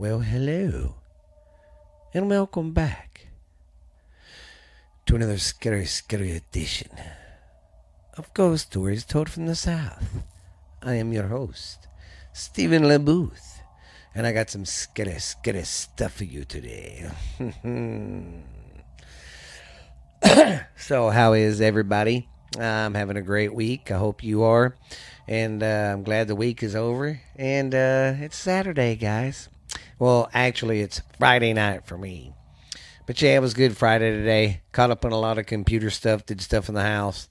Well, hello, and welcome back to another scary, scary edition of Ghost Stories Told from the South. I am your host, Stephen LeBooth, and I got some scary, scary stuff for you today. so, how is everybody? I'm having a great week. I hope you are. And uh, I'm glad the week is over. And uh, it's Saturday, guys. Well, actually, it's Friday night for me. But yeah, it was good Friday today. Caught up on a lot of computer stuff, did stuff in the house,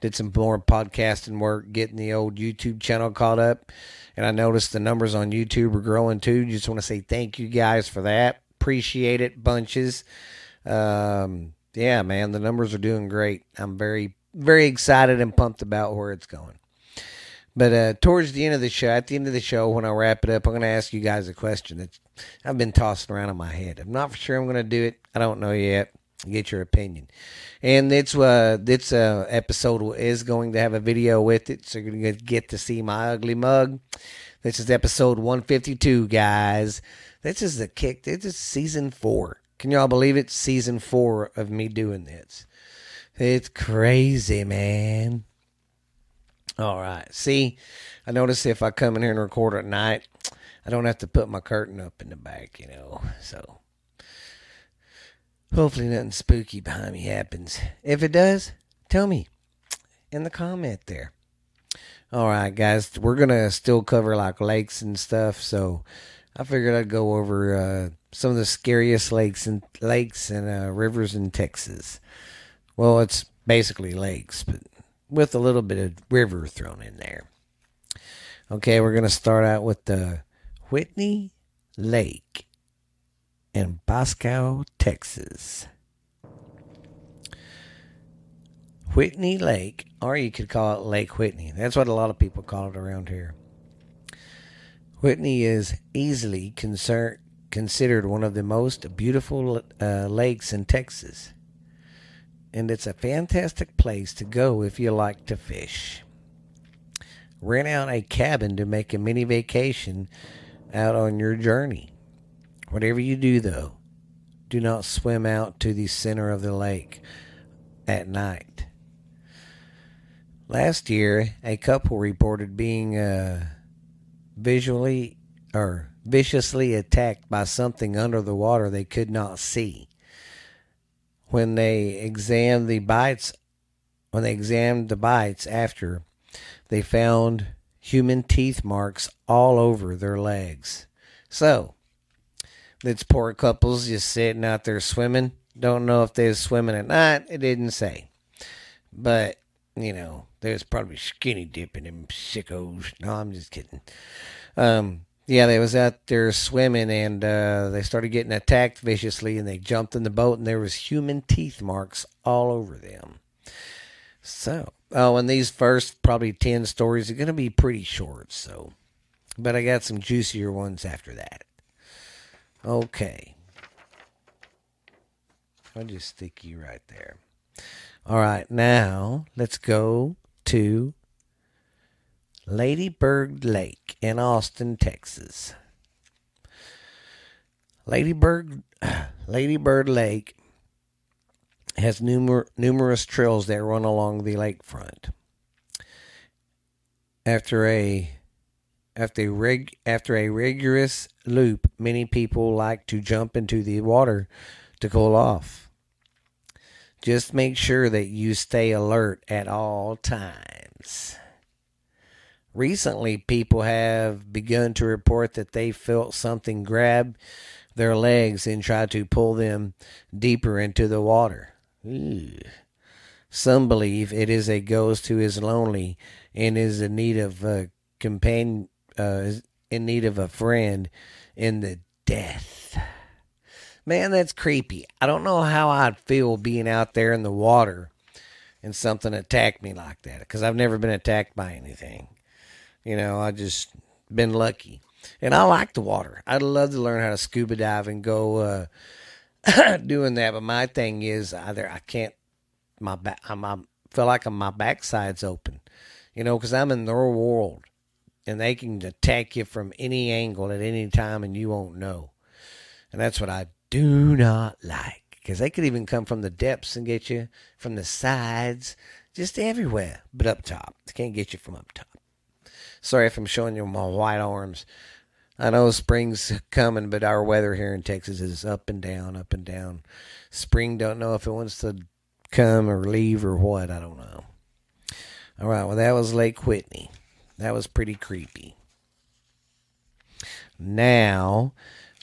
did some more podcasting work, getting the old YouTube channel caught up. And I noticed the numbers on YouTube are growing too. Just want to say thank you guys for that. Appreciate it, bunches. Um, yeah, man, the numbers are doing great. I'm very, very excited and pumped about where it's going. But uh, towards the end of the show, at the end of the show, when I wrap it up, I'm going to ask you guys a question that I've been tossing around in my head. I'm not for sure I'm going to do it. I don't know yet. Get your opinion. And it's uh, this uh, episode is going to have a video with it, so you're going to get to see my ugly mug. This is episode 152, guys. This is the kick. This is season four. Can y'all believe it? Season four of me doing this. It's crazy, man. All right. See, I notice if I come in here and record at night, I don't have to put my curtain up in the back, you know. So hopefully nothing spooky behind me happens. If it does, tell me in the comment there. All right, guys, we're gonna still cover like lakes and stuff, so I figured I'd go over uh, some of the scariest lakes and lakes and uh, rivers in Texas. Well, it's basically lakes, but with a little bit of river thrown in there. Okay, we're gonna start out with the Whitney Lake in Bosco, Texas. Whitney Lake, or you could call it Lake Whitney. That's what a lot of people call it around here. Whitney is easily concern, considered one of the most beautiful uh, lakes in Texas. And it's a fantastic place to go if you like to fish. Rent out a cabin to make a mini vacation out on your journey. Whatever you do, though, do not swim out to the center of the lake at night. Last year, a couple reported being uh, visually or viciously attacked by something under the water they could not see. When they examined the bites, when they examined the bites after, they found human teeth marks all over their legs. So, this poor couple's just sitting out there swimming. Don't know if they was swimming at night. It didn't say. But, you know, there's probably skinny dipping them sickos. No, I'm just kidding. Um, yeah, they was out there swimming and uh, they started getting attacked viciously and they jumped in the boat and there was human teeth marks all over them. So, oh, and these first probably 10 stories are going to be pretty short, so but I got some juicier ones after that. Okay. I'll just stick you right there. All right, now let's go to Lady Bird Lake in Austin, Texas. Lady Bird, Lady Bird Lake has numer- numerous trails that run along the lakefront. After a after a reg- after a rigorous loop, many people like to jump into the water to cool off. Just make sure that you stay alert at all times. Recently, people have begun to report that they felt something grab their legs and try to pull them deeper into the water. Some believe it is a ghost who is lonely and is in need of a companion, uh, in need of a friend in the death. Man, that's creepy. I don't know how I'd feel being out there in the water and something attacked me like that because I've never been attacked by anything. You know, I just been lucky. And I like the water. I'd love to learn how to scuba dive and go uh, doing that. But my thing is either I can't, my back, I'm, I feel like my backside's open, you know, because I'm in their world. and they can attack you from any angle at any time and you won't know. And that's what I do not like because they could even come from the depths and get you from the sides, just everywhere, but up top. They can't get you from up top. Sorry if I'm showing you my white arms. I know spring's coming, but our weather here in Texas is up and down, up and down. Spring don't know if it wants to come or leave or what. I don't know. All right, well, that was Lake Whitney. That was pretty creepy. Now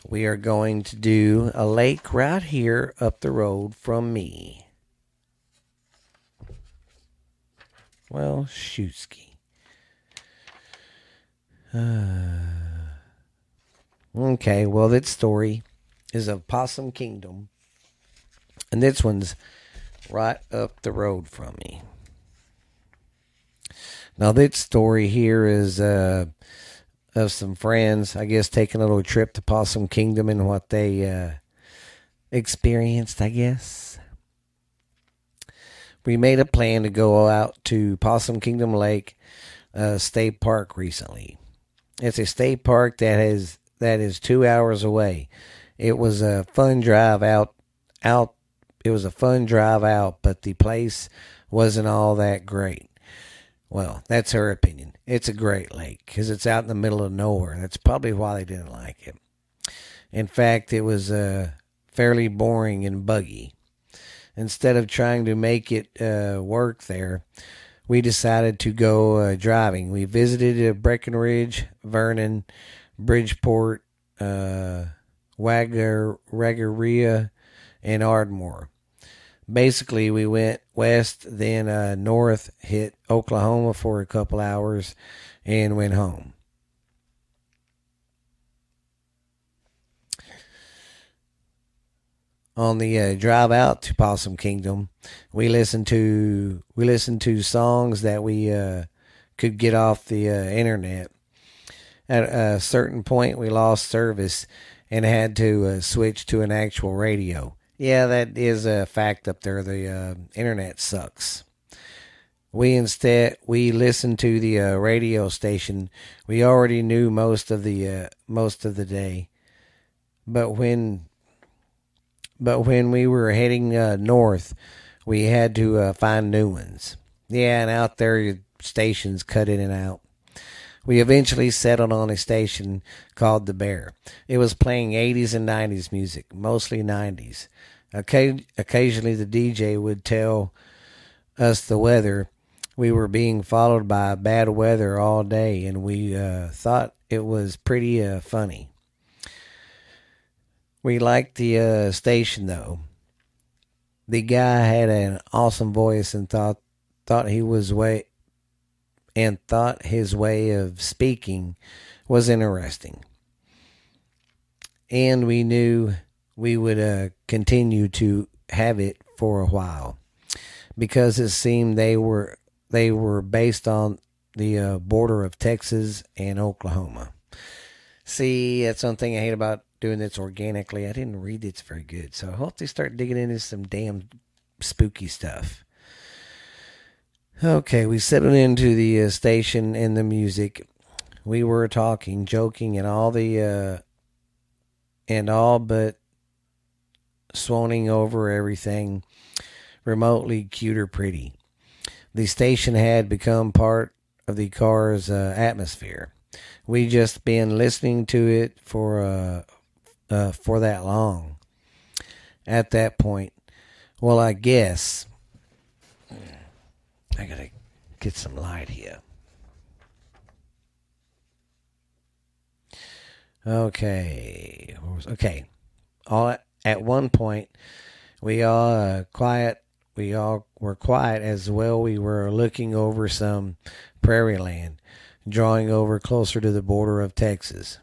we are going to do a lake right here up the road from me. Well, Shooski. Okay, well, that story is of Possum Kingdom. And this one's right up the road from me. Now, this story here is uh, of some friends, I guess, taking a little trip to Possum Kingdom and what they uh, experienced, I guess. We made a plan to go out to Possum Kingdom Lake uh, State Park recently. It's a state park that is that is two hours away. It was a fun drive out. Out. It was a fun drive out, but the place wasn't all that great. Well, that's her opinion. It's a great lake because it's out in the middle of nowhere. That's probably why they didn't like it. In fact, it was uh, fairly boring and buggy. Instead of trying to make it uh, work there, we decided to go uh, driving. We visited Breckenridge, Vernon, Bridgeport, uh, Wagger, and Ardmore basically we went west, then uh, north, hit Oklahoma for a couple hours, and went home. On the uh, drive out to Possum Kingdom, we listened to we listened to songs that we uh, could get off the uh, internet. At a certain point, we lost service and had to uh, switch to an actual radio yeah, that is a fact up there. The uh, internet sucks. We instead we listened to the uh, radio station. We already knew most of the most of the day, but when but when we were heading uh, north, we had to uh, find new ones. Yeah, and out there stations cut in and out. We eventually settled on a station called The Bear. It was playing 80s and 90s music, mostly 90s. Occasionally, the DJ would tell us the weather. We were being followed by bad weather all day, and we uh, thought it was pretty uh, funny. We liked the uh, station though. The guy had an awesome voice and thought thought he was way and thought his way of speaking was interesting. And we knew we would uh, continue to have it for a while because it seemed they were they were based on the uh, border of Texas and Oklahoma. See, that's one thing I hate about doing this organically. I didn't read it's very good, so I hope they start digging into some damn spooky stuff. Okay, we settled into the uh, station and the music. We were talking, joking, and all the uh, and all but swoning over everything remotely cute or pretty. The station had become part of the car's uh, atmosphere. We just been listening to it for uh, uh, for that long. At that point, well, I guess I gotta get some light here. Okay, okay. All at one point, we all uh, quiet. We all were quiet as well. We were looking over some prairie land, drawing over closer to the border of Texas.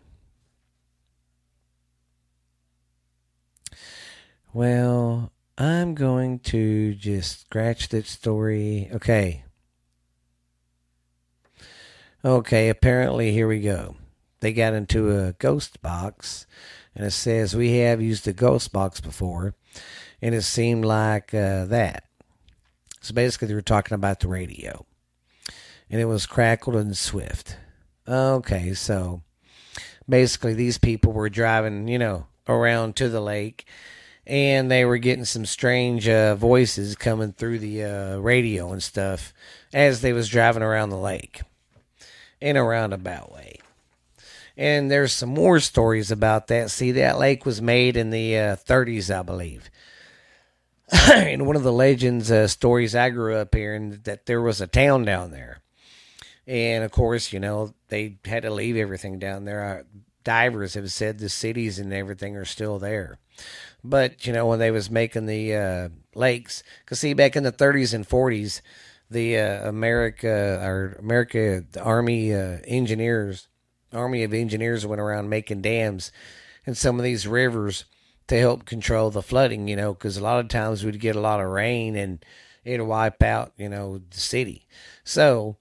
Well, I'm going to just scratch that story. Okay. Okay, apparently, here we go. They got into a ghost box and it says we have used the ghost box before, and it seemed like uh, that. So basically, they were talking about the radio, and it was crackled and swift. Okay, so basically these people were driving, you know, around to the lake and they were getting some strange uh, voices coming through the uh, radio and stuff as they was driving around the lake in a roundabout way. And there's some more stories about that. See, that lake was made in the uh, 30s, I believe. and one of the legends uh, stories I grew up hearing that there was a town down there. And of course, you know, they had to leave everything down there. Uh, divers have said the cities and everything are still there. But, you know, when they was making the uh, lakes, because see, back in the 30s and 40s, the uh, America or America the Army uh, engineers, Army of Engineers went around making dams in some of these rivers to help control the flooding. You know, because a lot of times we'd get a lot of rain and it'd wipe out you know the city. So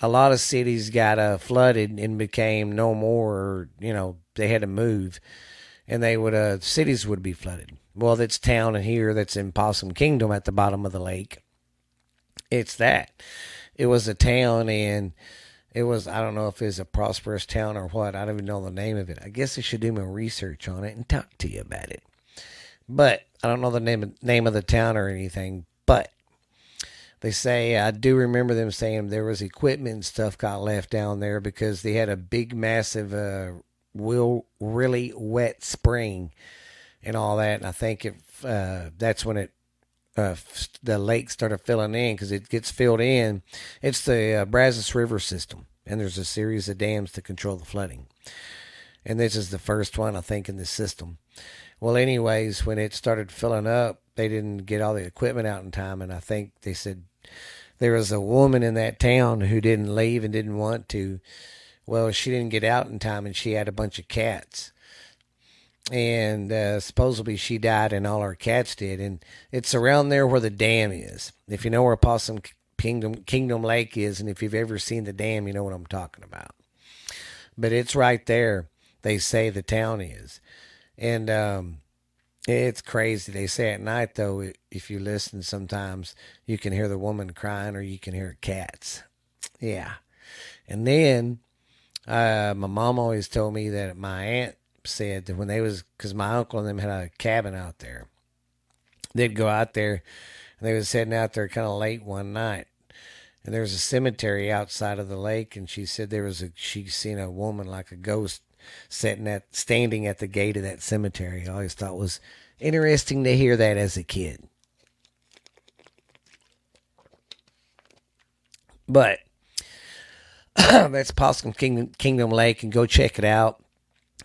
a lot of cities got uh, flooded and became no more. You know, they had to move, and they would uh, cities would be flooded. Well, that's town in here that's in Possum Kingdom at the bottom of the lake it's that. It was a town, and it was I don't know if it's a prosperous town or what. I don't even know the name of it. I guess I should do my research on it and talk to you about it. But I don't know the name of, name of the town or anything. But they say I do remember them saying there was equipment and stuff got left down there because they had a big, massive, uh, will really wet spring and all that. And I think it uh, that's when it uh, the lake started filling in because it gets filled in. It's the uh, Brazos River system, and there's a series of dams to control the flooding. And this is the first one, I think, in the system. Well, anyways, when it started filling up, they didn't get all the equipment out in time, and I think they said there was a woman in that town who didn't leave and didn't want to. Well, she didn't get out in time, and she had a bunch of cats. And uh, supposedly she died and all her cats did. And it's around there where the dam is. If you know where possum kingdom kingdom lake is and if you've ever seen the dam you know what i'm talking about. But it's right there. They say the town is. And um, it's crazy. They say at night though if you listen sometimes you can hear the woman crying or you can hear cats. Yeah. And then uh, my mom always told me that my aunt said that when they was because my uncle and them had a cabin out there, they'd go out there and they was sitting out there kind of late one night, and there was a cemetery outside of the lake, and she said there was a she seen a woman like a ghost sitting at standing at the gate of that cemetery. I always thought was interesting to hear that as a kid. But that's Possum Kingdom, Kingdom Lake, and go check it out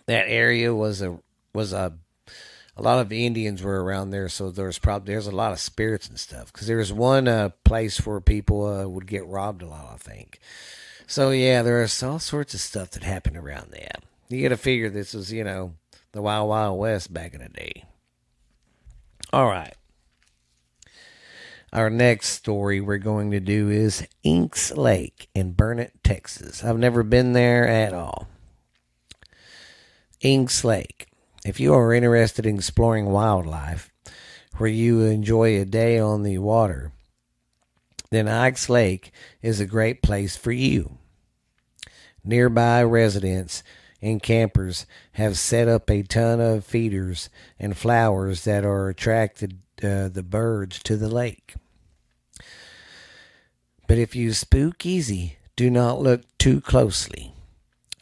that area was a was a a lot of Indians were around there, so there's probably there's a lot of spirits and stuff. Because there was one uh, place where people uh, would get robbed a lot, I think. So yeah, there's all sorts of stuff that happened around there. You got to figure this was you know the Wild Wild West back in the day. All right. Our next story we're going to do is Inks Lake in Burnet, Texas. I've never been there at all. Inks Lake. If you are interested in exploring wildlife, where you enjoy a day on the water, then Inks Lake is a great place for you. Nearby residents and campers have set up a ton of feeders and flowers that are attracted uh, the birds to the lake. But if you spook easy, do not look too closely.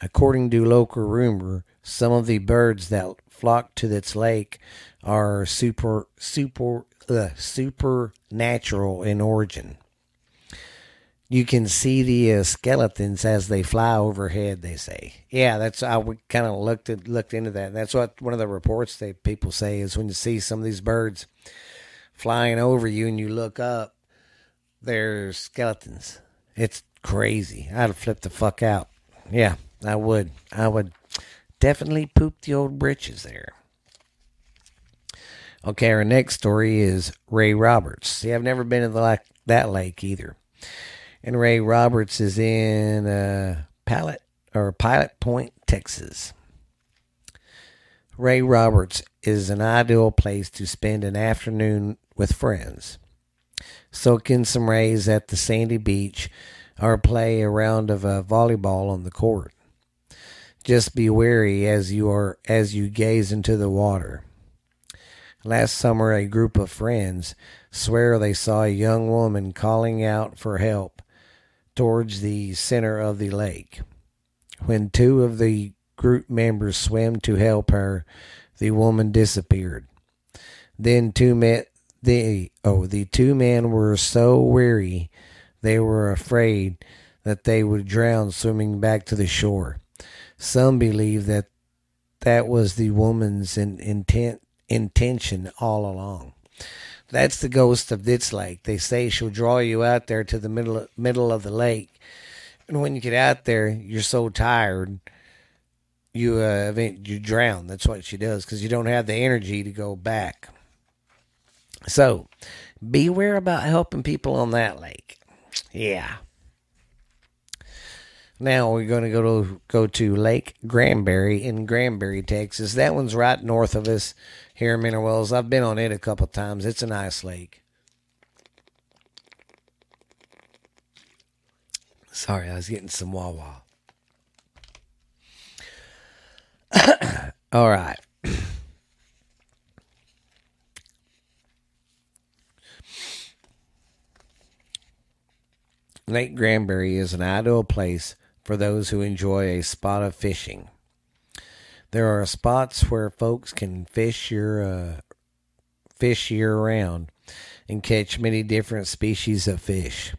According to local rumor, some of the birds that flock to this lake are super super uh, supernatural in origin. You can see the uh, skeletons as they fly overhead. They say, "Yeah, that's." I kind of looked at, looked into that. That's what one of the reports that people say is when you see some of these birds flying over you and you look up, they're skeletons. It's crazy. I'd flip the fuck out. Yeah, I would. I would definitely poop the old britches there. Okay, our next story is Ray Roberts. See, I've never been to the lake, that lake either. And Ray Roberts is in uh, Pilot or Pilot Point, Texas. Ray Roberts is an ideal place to spend an afternoon with friends. Soak in some rays at the sandy beach or play a round of uh, volleyball on the court. Just be wary as you are as you gaze into the water. Last summer, a group of friends swear they saw a young woman calling out for help towards the center of the lake. When two of the group members swam to help her, the woman disappeared. Then two men the oh the two men were so weary they were afraid that they would drown swimming back to the shore. Some believe that that was the woman's in, intent intention all along. That's the ghost of this lake. They say she'll draw you out there to the middle middle of the lake, and when you get out there, you're so tired, you uh, you drown. That's what she does because you don't have the energy to go back. So, beware about helping people on that lake. Yeah. Now we're going to go to go to Lake Granbury in Granbury, Texas. That one's right north of us here in Mineral Wells. I've been on it a couple times. It's a nice lake. Sorry, I was getting some Wawa. All right. Lake Granbury is an ideal place for those who enjoy a spot of fishing. There are spots where folks can fish your uh, fish year round and catch many different species of fish.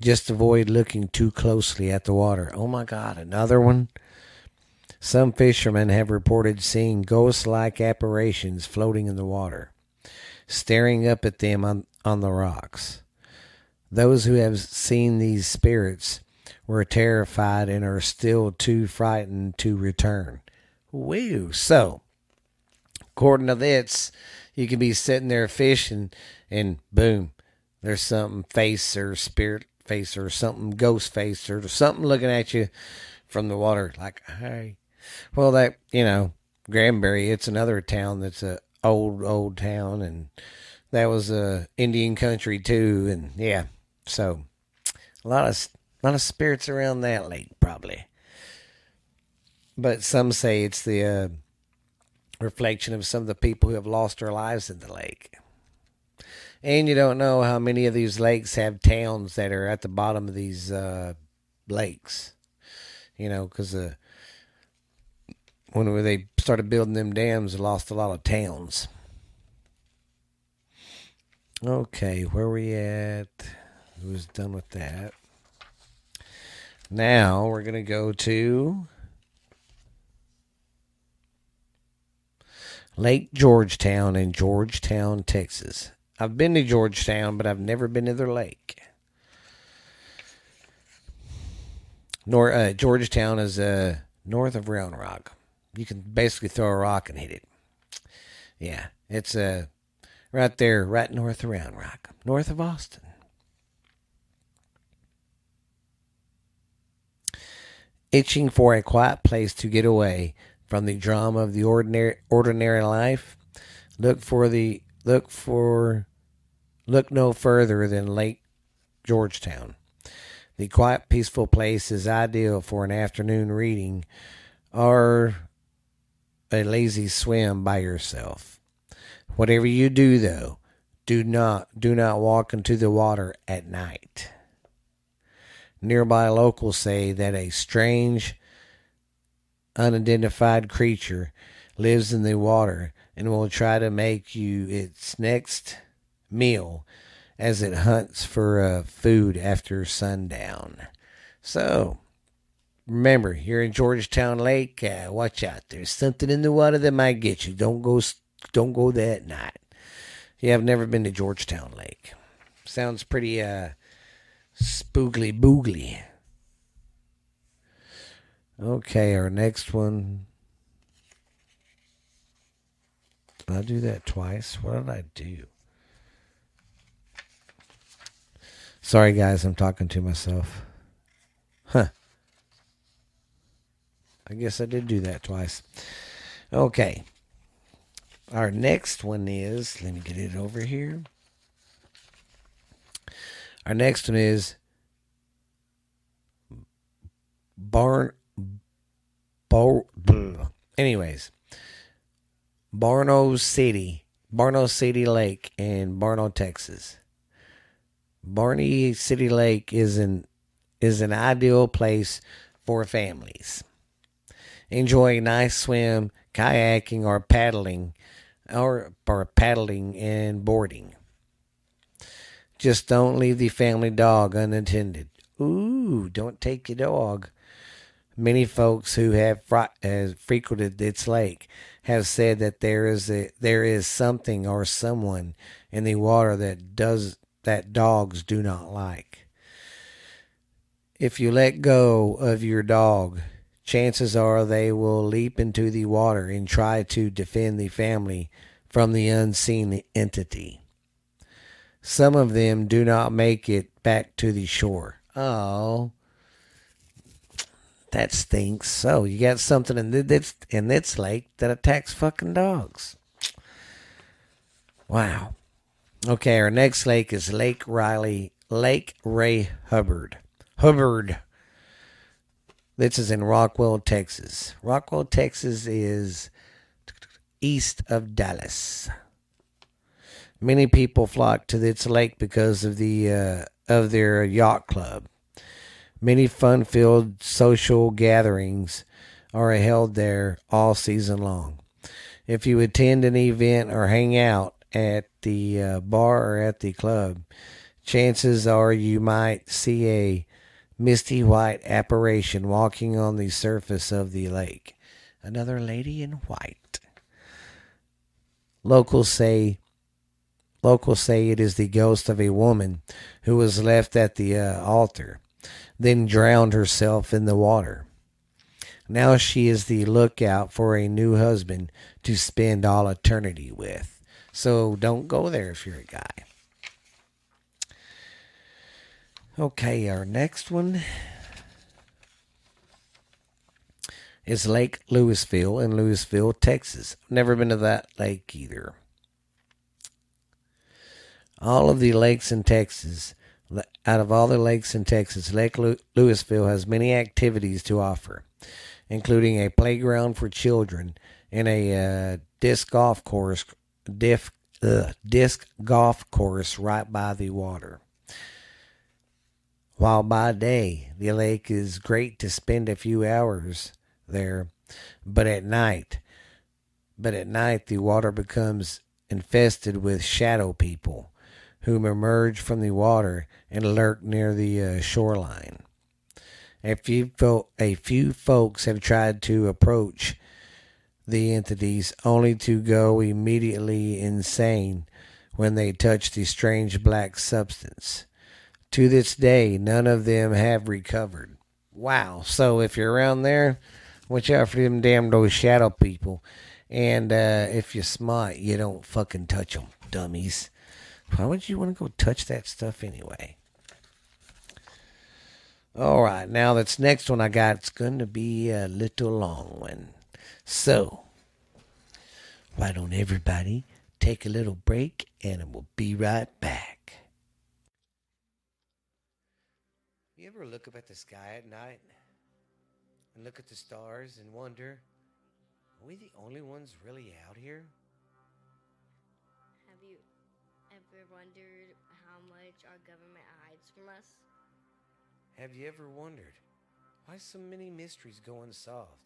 Just avoid looking too closely at the water. Oh my God, another one. Some fishermen have reported seeing ghost like apparitions floating in the water, staring up at them on, on the rocks. Those who have seen these spirits were terrified and are still too frightened to return. Woo! So, according to this, you can be sitting there fishing, and boom, there's something face or spirit face or something ghost face or something looking at you from the water, like, hey. Well, that you know, Granbury, it's another town that's a old old town, and that was a Indian country too, and yeah, so a lot of a lot of spirits around that lake, probably. But some say it's the uh, reflection of some of the people who have lost their lives in the lake. And you don't know how many of these lakes have towns that are at the bottom of these uh, lakes. You know, because uh, when they started building them dams, they lost a lot of towns. Okay, where are we at? Who's done with that? Now we're going to go to Lake Georgetown in Georgetown, Texas. I've been to Georgetown, but I've never been to their lake. Nor uh, Georgetown is uh, north of Round Rock. You can basically throw a rock and hit it. Yeah, it's uh, right there, right north of Round Rock, north of Austin. Itching for a quiet place to get away from the drama of the ordinary ordinary life, look for the look for look no further than Lake Georgetown. The quiet, peaceful place is ideal for an afternoon reading or a lazy swim by yourself. Whatever you do though, do not do not walk into the water at night. Nearby locals say that a strange, unidentified creature lives in the water and will try to make you its next meal as it hunts for uh, food after sundown. So, remember, you're in Georgetown Lake. Uh, watch out. There's something in the water that might get you. Don't go. Don't go there at night. You have never been to Georgetown Lake. Sounds pretty uh, Spoogly boogly. Okay, our next one. Did I do that twice? What did I do? Sorry, guys, I'm talking to myself. Huh. I guess I did do that twice. Okay. Our next one is, let me get it over here. Our next one is Barn. Bar, anyways, Barno City, Barno City Lake in Barno, Texas. Barney City Lake is an is an ideal place for families. Enjoy a nice swim, kayaking, or paddling, or, or paddling and boarding. Just don't leave the family dog unattended. Ooh, don't take your dog. Many folks who have fr- frequented its lake have said that there is a, there is something or someone in the water that does that dogs do not like. If you let go of your dog, chances are they will leap into the water and try to defend the family from the unseen entity. Some of them do not make it back to the shore. Oh, that stinks. So you got something in this in this lake that attacks fucking dogs. Wow. Okay, our next lake is Lake Riley, Lake Ray Hubbard. Hubbard. This is in Rockwall, Texas. Rockwall, Texas is east of Dallas. Many people flock to its lake because of the uh, of their yacht club. Many fun-filled social gatherings are held there all season long. If you attend an event or hang out at the uh, bar or at the club, chances are you might see a misty white apparition walking on the surface of the lake. Another lady in white. Locals say locals say it is the ghost of a woman who was left at the uh, altar then drowned herself in the water. Now she is the lookout for a new husband to spend all eternity with. So don't go there if you're a guy. Okay, our next one is Lake Lewisville in Lewisville, Texas. Never been to that lake either. All of the lakes in Texas out of all the lakes in Texas, Lake Lewisville has many activities to offer, including a playground for children and a uh, disc golf course, disc, uh, disc golf course right by the water. While by day the lake is great to spend a few hours there, but at night, but at night the water becomes infested with shadow people whom emerge from the water and lurk near the uh, shoreline. A few, fo- a few folks have tried to approach the entities only to go immediately insane when they touch the strange black substance. To this day, none of them have recovered. Wow. So if you're around there, watch out for them damn those shadow people. And uh, if you're smart, you don't fucking touch them, dummies. Why would you want to go touch that stuff anyway? All right, now this next one I got, it's going to be a little long one. So, why don't everybody take a little break and we'll be right back. You ever look up at the sky at night and look at the stars and wonder, are we the only ones really out here? Ever wondered how much our government hides from us? Have you ever wondered why so many mysteries go unsolved?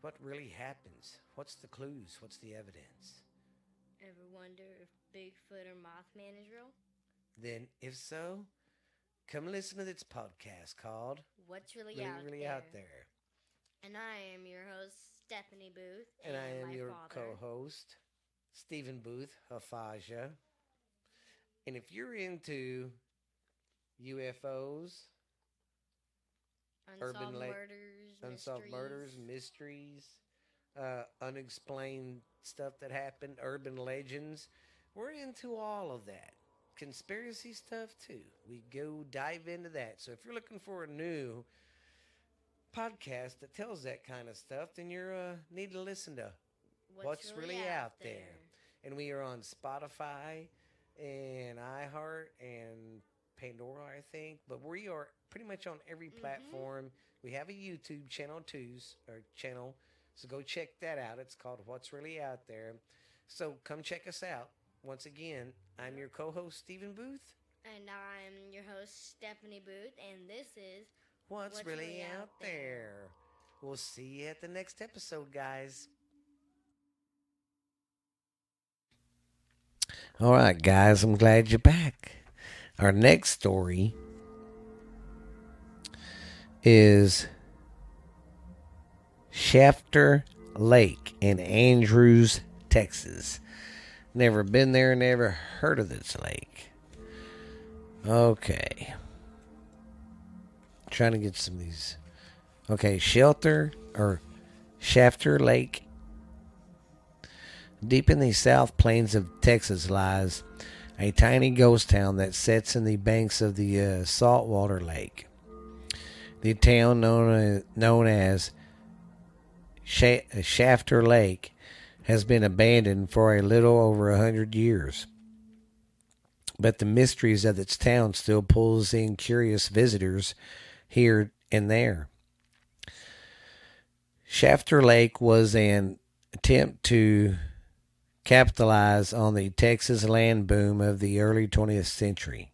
What really happens? What's the clues? What's the evidence? Ever wonder if Bigfoot or Mothman is real? Then, if so, come listen to this podcast called What's Really, really, out, really there? out There. And I am your host, Stephanie Booth. And, and I am your co host, Stephen Booth, Hafaja. And if you're into UFOs, unsolved urban la- murders, unsolved mysteries. murders, mysteries, uh, unexplained stuff that happened, urban legends, we're into all of that. Conspiracy stuff too. We go dive into that. So if you're looking for a new podcast that tells that kind of stuff, then you uh, need to listen to What's, What's really, really, out, there. there. And we are on Spotify, and iHeart and Pandora, I think. But we are pretty much on every mm-hmm. platform We have a YouTube channel too, or channel. So go check that out. It's called What's Really Out There. So come check us out. Once again, I'm your co-host Stephen Booth. And I'm your host Stephanie Booth, and this is What's, What's really, really, Out, out there. there. We'll see you at the next episode, guys. All right, guys, I'm glad you're back. Our next story is Shafter Lake in Andrews, Texas. Never been there, never heard of this lake. Okay. Trying to get some of these. Okay, Shelter or Shafter Lake. Deep in the south plains of Texas lies a tiny ghost town that sits in the banks of the uh, saltwater lake. The town known as, known as Shafter Lake has been abandoned for a little over a hundred years. But the mysteries of its town still pulls in curious visitors here and there. Shafter Lake was an attempt to capitalize on the Texas land boom of the early 20th century.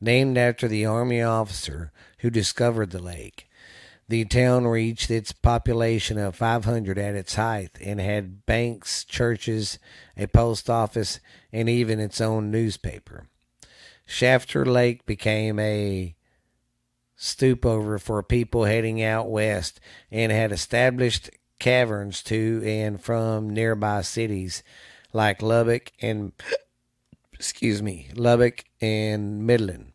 Named after the Army officer who discovered the lake, the town reached its population of 500 at its height and had banks, churches, a post office, and even its own newspaper. Shafter Lake became a stopover for people heading out west and had established caverns to and from nearby cities like Lubbock and excuse me, Lubbock and Midland.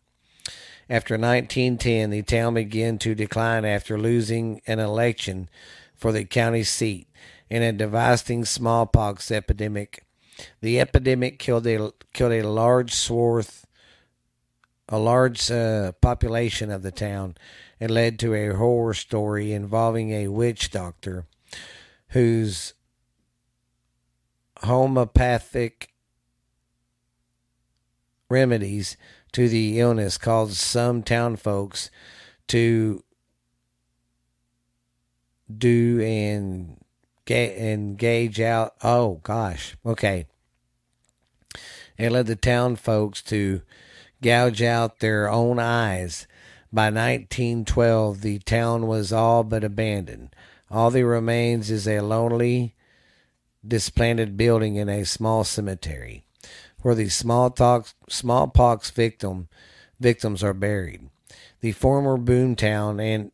After 1910, the town began to decline after losing an election for the county seat in a devastating smallpox epidemic. The epidemic killed a killed a large swath, a large uh, population of the town, and led to a horror story involving a witch doctor whose homeopathic remedies to the illness caused some town folks to do and get and gauge out oh gosh okay. It led the town folks to gouge out their own eyes. By 1912 the town was all but abandoned all that remains is a lonely, displanted building in a small cemetery where the smallpox, smallpox victim, victims are buried. The former boomtown and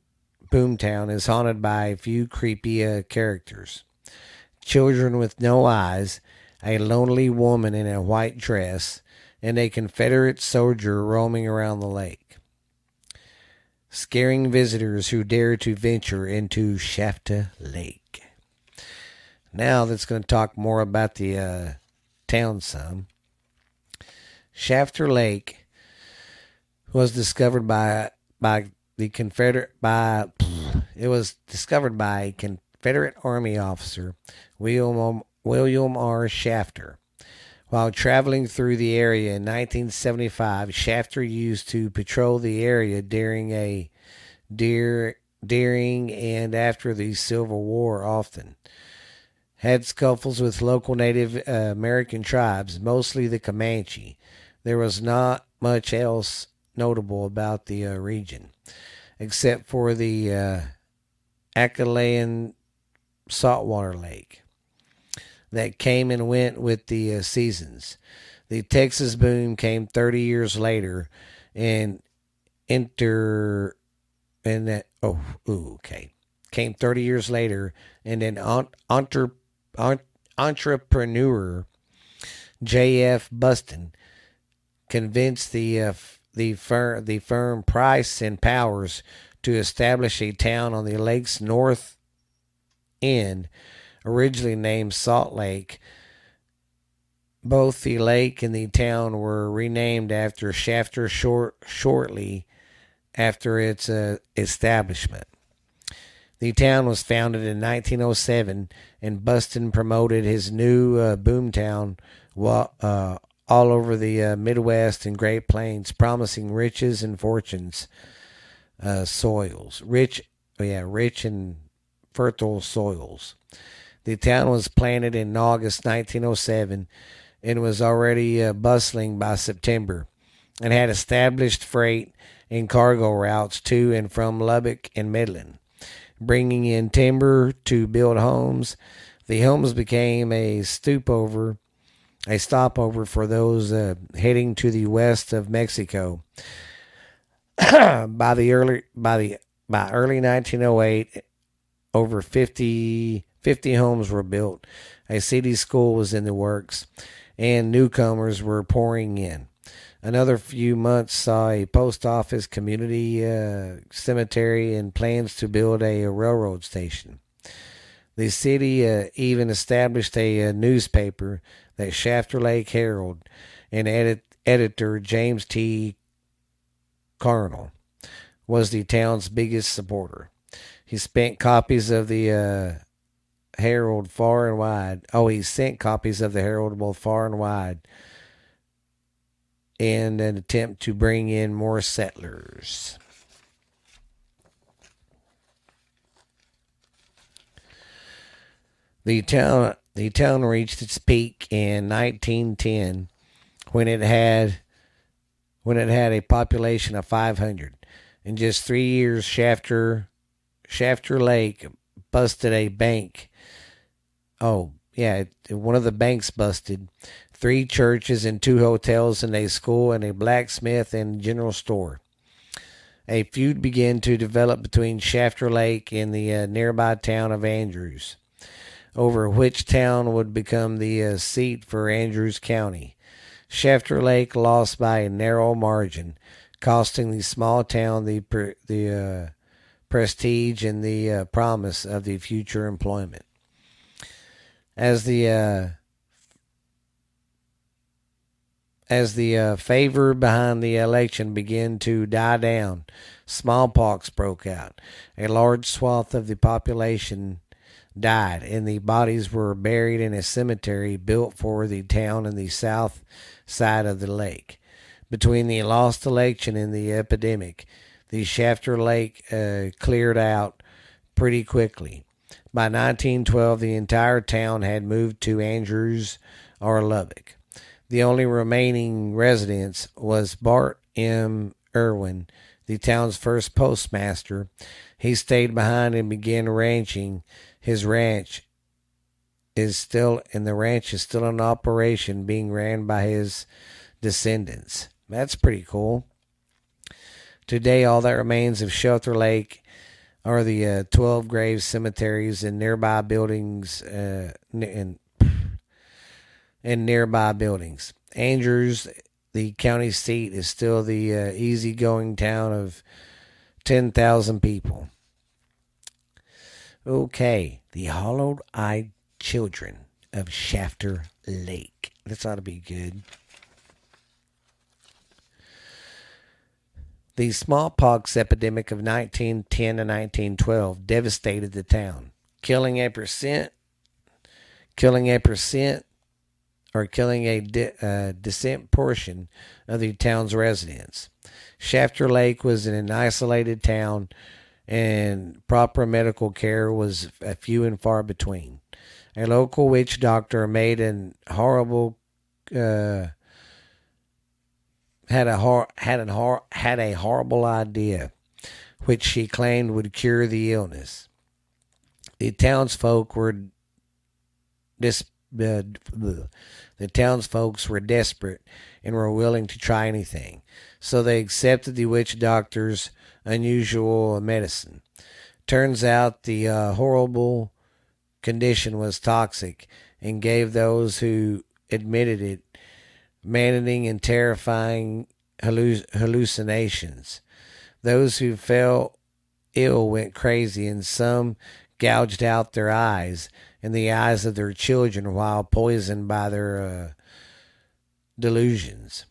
boomtown is haunted by a few creepy uh, characters. Children with no eyes, a lonely woman in a white dress, and a Confederate soldier roaming around the lake scaring visitors who dare to venture into Shafter Lake. Now that's going to talk more about the uh, town some. Shafter Lake was discovered by by the Confederate by it was discovered by a Confederate Army officer William William R. Shafter. While traveling through the area in 1975, Shafter used to patrol the area during a deer, during and after the Civil War often. Had scuffles with local Native uh, American tribes, mostly the Comanche. There was not much else notable about the uh, region, except for the uh, saltwater lake that came and went with the uh, seasons. The Texas boom came 30 years later and enter and that oh ooh, okay came 30 years later and then entre, entrepreneur J.F. Buston convinced the uh, the firm the firm Price and Powers to establish a town on the lake's north end originally named Salt Lake. Both the lake and the town were renamed after Shafter short, shortly after its uh, establishment. The town was founded in 1907, and Buston promoted his new uh, boomtown uh, all over the uh, Midwest and Great Plains, promising riches and fortunes, uh, soils, rich oh yeah, rich and fertile soils. The town was planted in August 1907 and was already uh, bustling by September and had established freight and cargo routes to and from Lubbock and Midland, bringing in timber to build homes. The homes became a stopover, a stopover for those uh, heading to the west of Mexico. by the early by the by early 1908, over 50, 50 homes were built. A city school was in the works, and newcomers were pouring in. Another few months saw a post office, community uh, cemetery, and plans to build a, a railroad station. The city uh, even established a, a, newspaper, the Shafter Lake Herald, and edit, editor James T. Carnell was the town's biggest supporter. He spent copies of the uh, Herald far and wide. Oh, he sent copies of the Herald both far and wide in an attempt to bring in more settlers. The town the town reached its peak in 1910 when it had when it had a population of 500. In just 3 years Shafter Shafter Lake busted a bank. Oh, yeah, one of the banks busted three churches and two hotels and a school and a blacksmith and general store. A feud began to develop between Shafter Lake and the uh, nearby town of Andrews over which town would become the uh, seat for Andrews County. Shafter Lake lost by a narrow margin, costing the small town the the uh, prestige and the uh, promise of the future employment. As the uh, as the uh, favor behind the election began to die down, smallpox broke out. A large swath of the population died, and the bodies were buried in a cemetery built for the town in the south side of the lake. Between the lost election and the epidemic, the Shafter Lake uh, cleared out pretty quickly. By 1912, the entire town had moved to Andrews or Lubbock. The only remaining residence was Bart M. Irwin, the town's first postmaster. He stayed behind and began ranching. His ranch is still, and the ranch is still in operation, being ran by his descendants. That's pretty cool. Today, all that remains of Shafter Lake are the uh, 12 grave cemeteries and nearby buildings uh, and and nearby buildings. Andrews, the county seat, is still the uh, easygoing town of 10,000 people. Okay, the hollowed eyed children of Shafter Lake. This ought to be good. The smallpox epidemic of 1910 and 1912 devastated the town, killing a percent, killing a percent or killing a de- uh, decent portion of the town's residents. Shafter Lake was an isolated town, and proper medical care was a few and far between. A local witch doctor made an horrible uh, had a hor- had an hor- had a horrible idea, which she claimed would cure the illness. The townsfolk were dis- uh, the townsfolk were desperate and were willing to try anything, so they accepted the witch doctor's unusual medicine. Turns out the uh, horrible condition was toxic and gave those who admitted it maddening and terrifying halluc- hallucinations. Those who fell ill went crazy, and some gouged out their eyes and the eyes of their children while poisoned by their uh, delusions.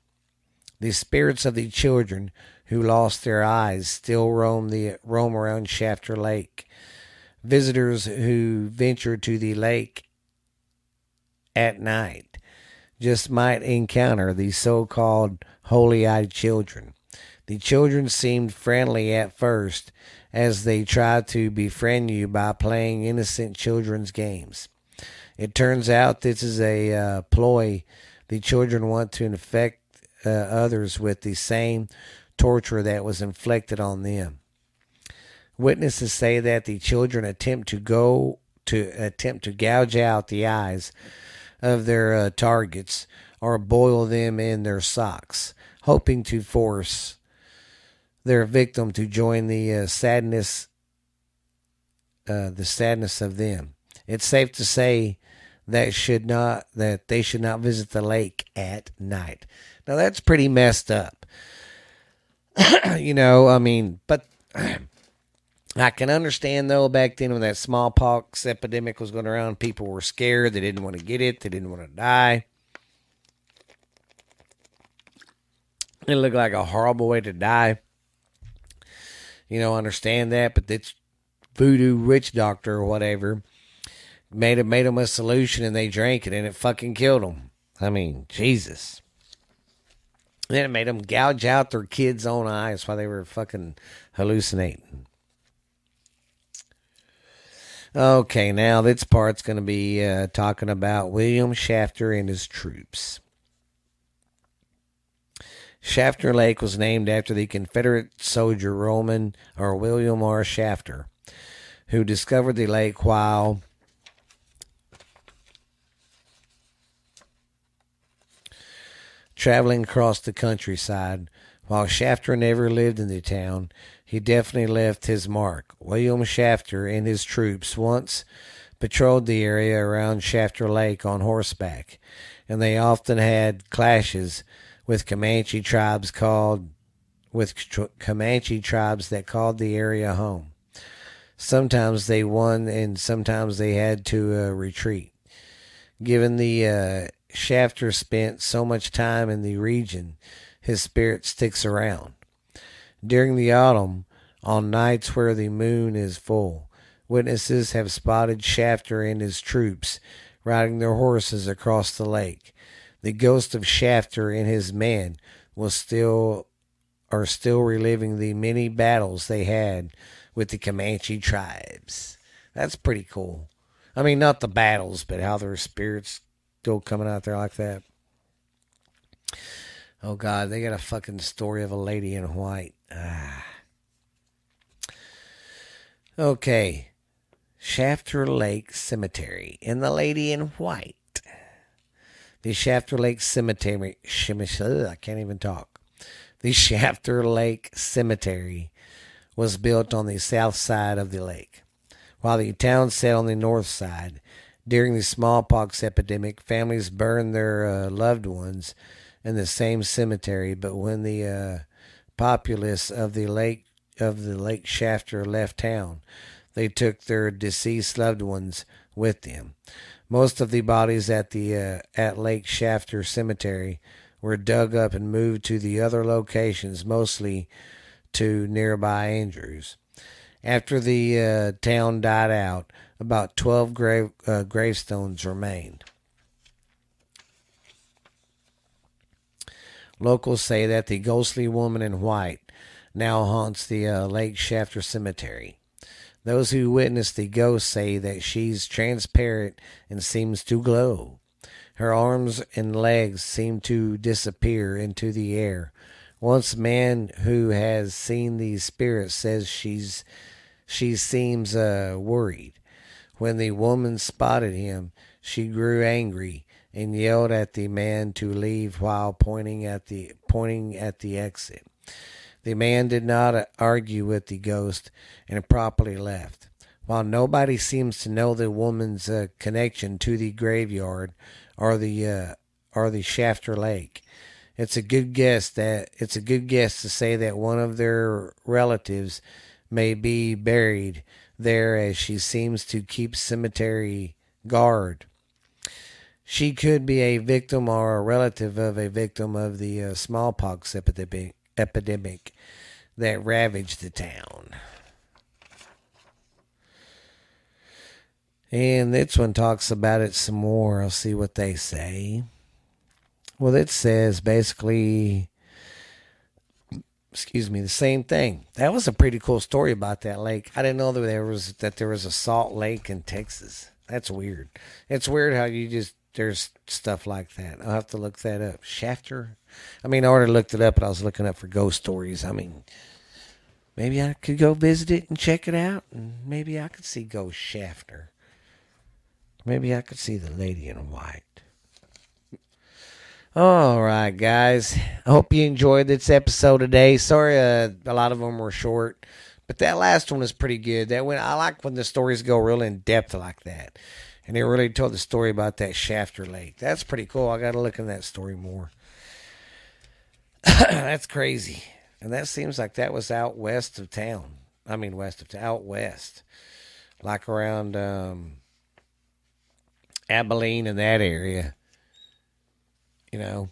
The spirits of the children who lost their eyes still roam the roam around Shafter Lake. Visitors who venture to the lake at night just might encounter the so-called holy-eyed children. The children seemed friendly at first as they try to befriend you by playing innocent children's games. It turns out this is a uh, ploy. The children want to infect uh, others with the same torture that was inflicted on them. Witnesses say that the children attempt to go to attempt to gouge out the eyes of their uh, targets or boil them in their socks, hoping to force their victim to join the uh, sadness uh, the sadness of them. It's safe to say that should not that they should not visit the lake at night. Now that's pretty messed up. you know, I mean, but I can understand though back then when that smallpox epidemic was going around, people were scared. They didn't want to get it. They didn't want to die. It looked like a horrible way to die. You know, understand that, but it's voodoo witch doctor or whatever made it made them a solution and they drank it and it fucking killed them. I mean, Jesus. Then it made them gouge out their kids' own eyes while they were fucking hallucinating. Okay, now this part's going to be uh, talking about William Shafter and his troops. Shafter Lake was named after the Confederate soldier Roman or William R. Shafter, who discovered the lake while traveling across the countryside. While Shafter never lived in the town, he definitely left his mark. William Shafter and his troops once patrolled the area around Shafter Lake on horseback, and they often had clashes with Comanche tribes called with Comanche tribes that called the area home. Sometimes they won, and sometimes they had to uh, retreat. Given the uh, Shafter spent so much time in the region, his spirit sticks around. During the autumn, on nights where the moon is full, witnesses have spotted Shafter and his troops riding their horses across the lake. The ghost of Shafter and his men was still are still reliving the many battles they had with the Comanche tribes. That's pretty cool. I mean, not the battles, but how their spirits still coming out there like that. Oh God, they got a fucking story of a lady in white. Ah. Okay. Shafter Lake Cemetery and the lady in white. The Shafter Lake Cemetery. I can't even talk. The Shafter Lake Cemetery was built on the south side of the lake, while the town sat on the north side. During the smallpox epidemic, families burned their uh, loved ones in the same cemetery, but when the uh, populace of the lake of the Lake Shafter left town, they took their deceased loved ones with them. Most of the bodies at the uh, at Lake Shafter Cemetery were dug up and moved to the other locations, mostly to nearby Andrews. After the uh, town died out, about 12 grave, uh, gravestones remained. Locals say that the ghostly woman in white now haunts the uh, Lake Shafter Cemetery. Those who witnessed the ghost say that she's transparent and seems to glow. Her arms and legs seem to disappear into the air. Once man who has seen these spirits says she's she seems uh, worried. When the woman spotted him, she grew angry and yelled at the man to leave while pointing at the pointing at the exit. The man did not argue with the ghost and properly left. While nobody seems to know the woman's uh, connection to the graveyard or the uh, or the Shafter Lake, it's a good guess that it's a good guess to say that one of their relatives may be buried there as she seems to keep cemetery guard. She could be a victim or a relative of a victim of the uh, smallpox epidemic, epidemic that ravaged the town. And this one talks about it some more. I'll see what they say. Well, it says basically excuse me, the same thing. That was a pretty cool story about that lake. I didn't know that there was that there was a salt lake in Texas. That's weird. It's weird how you just there's stuff like that. I'll have to look that up. Shafter. I mean, I already looked it up, but I was looking up for ghost stories. I mean, maybe I could go visit it and check it out, and maybe I could see Ghost Shafter. Maybe I could see the lady in white. All right, guys. I hope you enjoyed this episode today. Sorry, uh, a lot of them were short, but that last one was pretty good. That when I like when the stories go real in depth like that, and they really told the story about that Shafter Lake. That's pretty cool. I got to look in that story more. That's crazy, and that seems like that was out west of town. I mean, west of town, out west, like around um, Abilene and that area you know.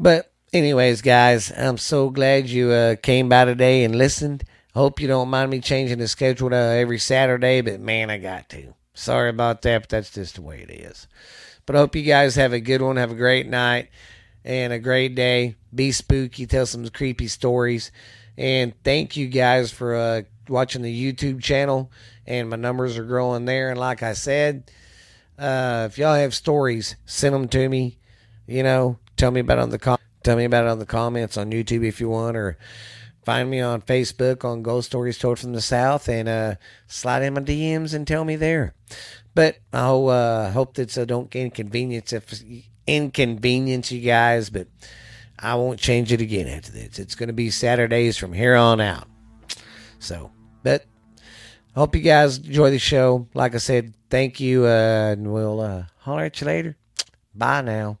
But anyways, guys, I'm so glad you uh, came by today and listened. Hope you don't mind me changing the schedule to every Saturday, but man, I got to. Sorry about that, but that's just the way it is. But I hope you guys have a good one. Have a great night and a great day. Be spooky. Tell some creepy stories. And thank you guys for uh, watching the YouTube channel. And my numbers are growing there. And like I said, uh, if y'all have stories, send them to me. You know, tell me about on the com- tell me about it on the comments on YouTube if you want, or find me on Facebook on Ghost Stories Told from the South, and uh, slide in my DMs and tell me there. But I uh, hope that I don't get inconvenience if inconvenience you guys, but I won't change it again after this. It's going to be Saturdays from here on out. So, but I hope you guys enjoy the show. Like I said, thank you, uh, and we'll uh, holler at you later. Bye now.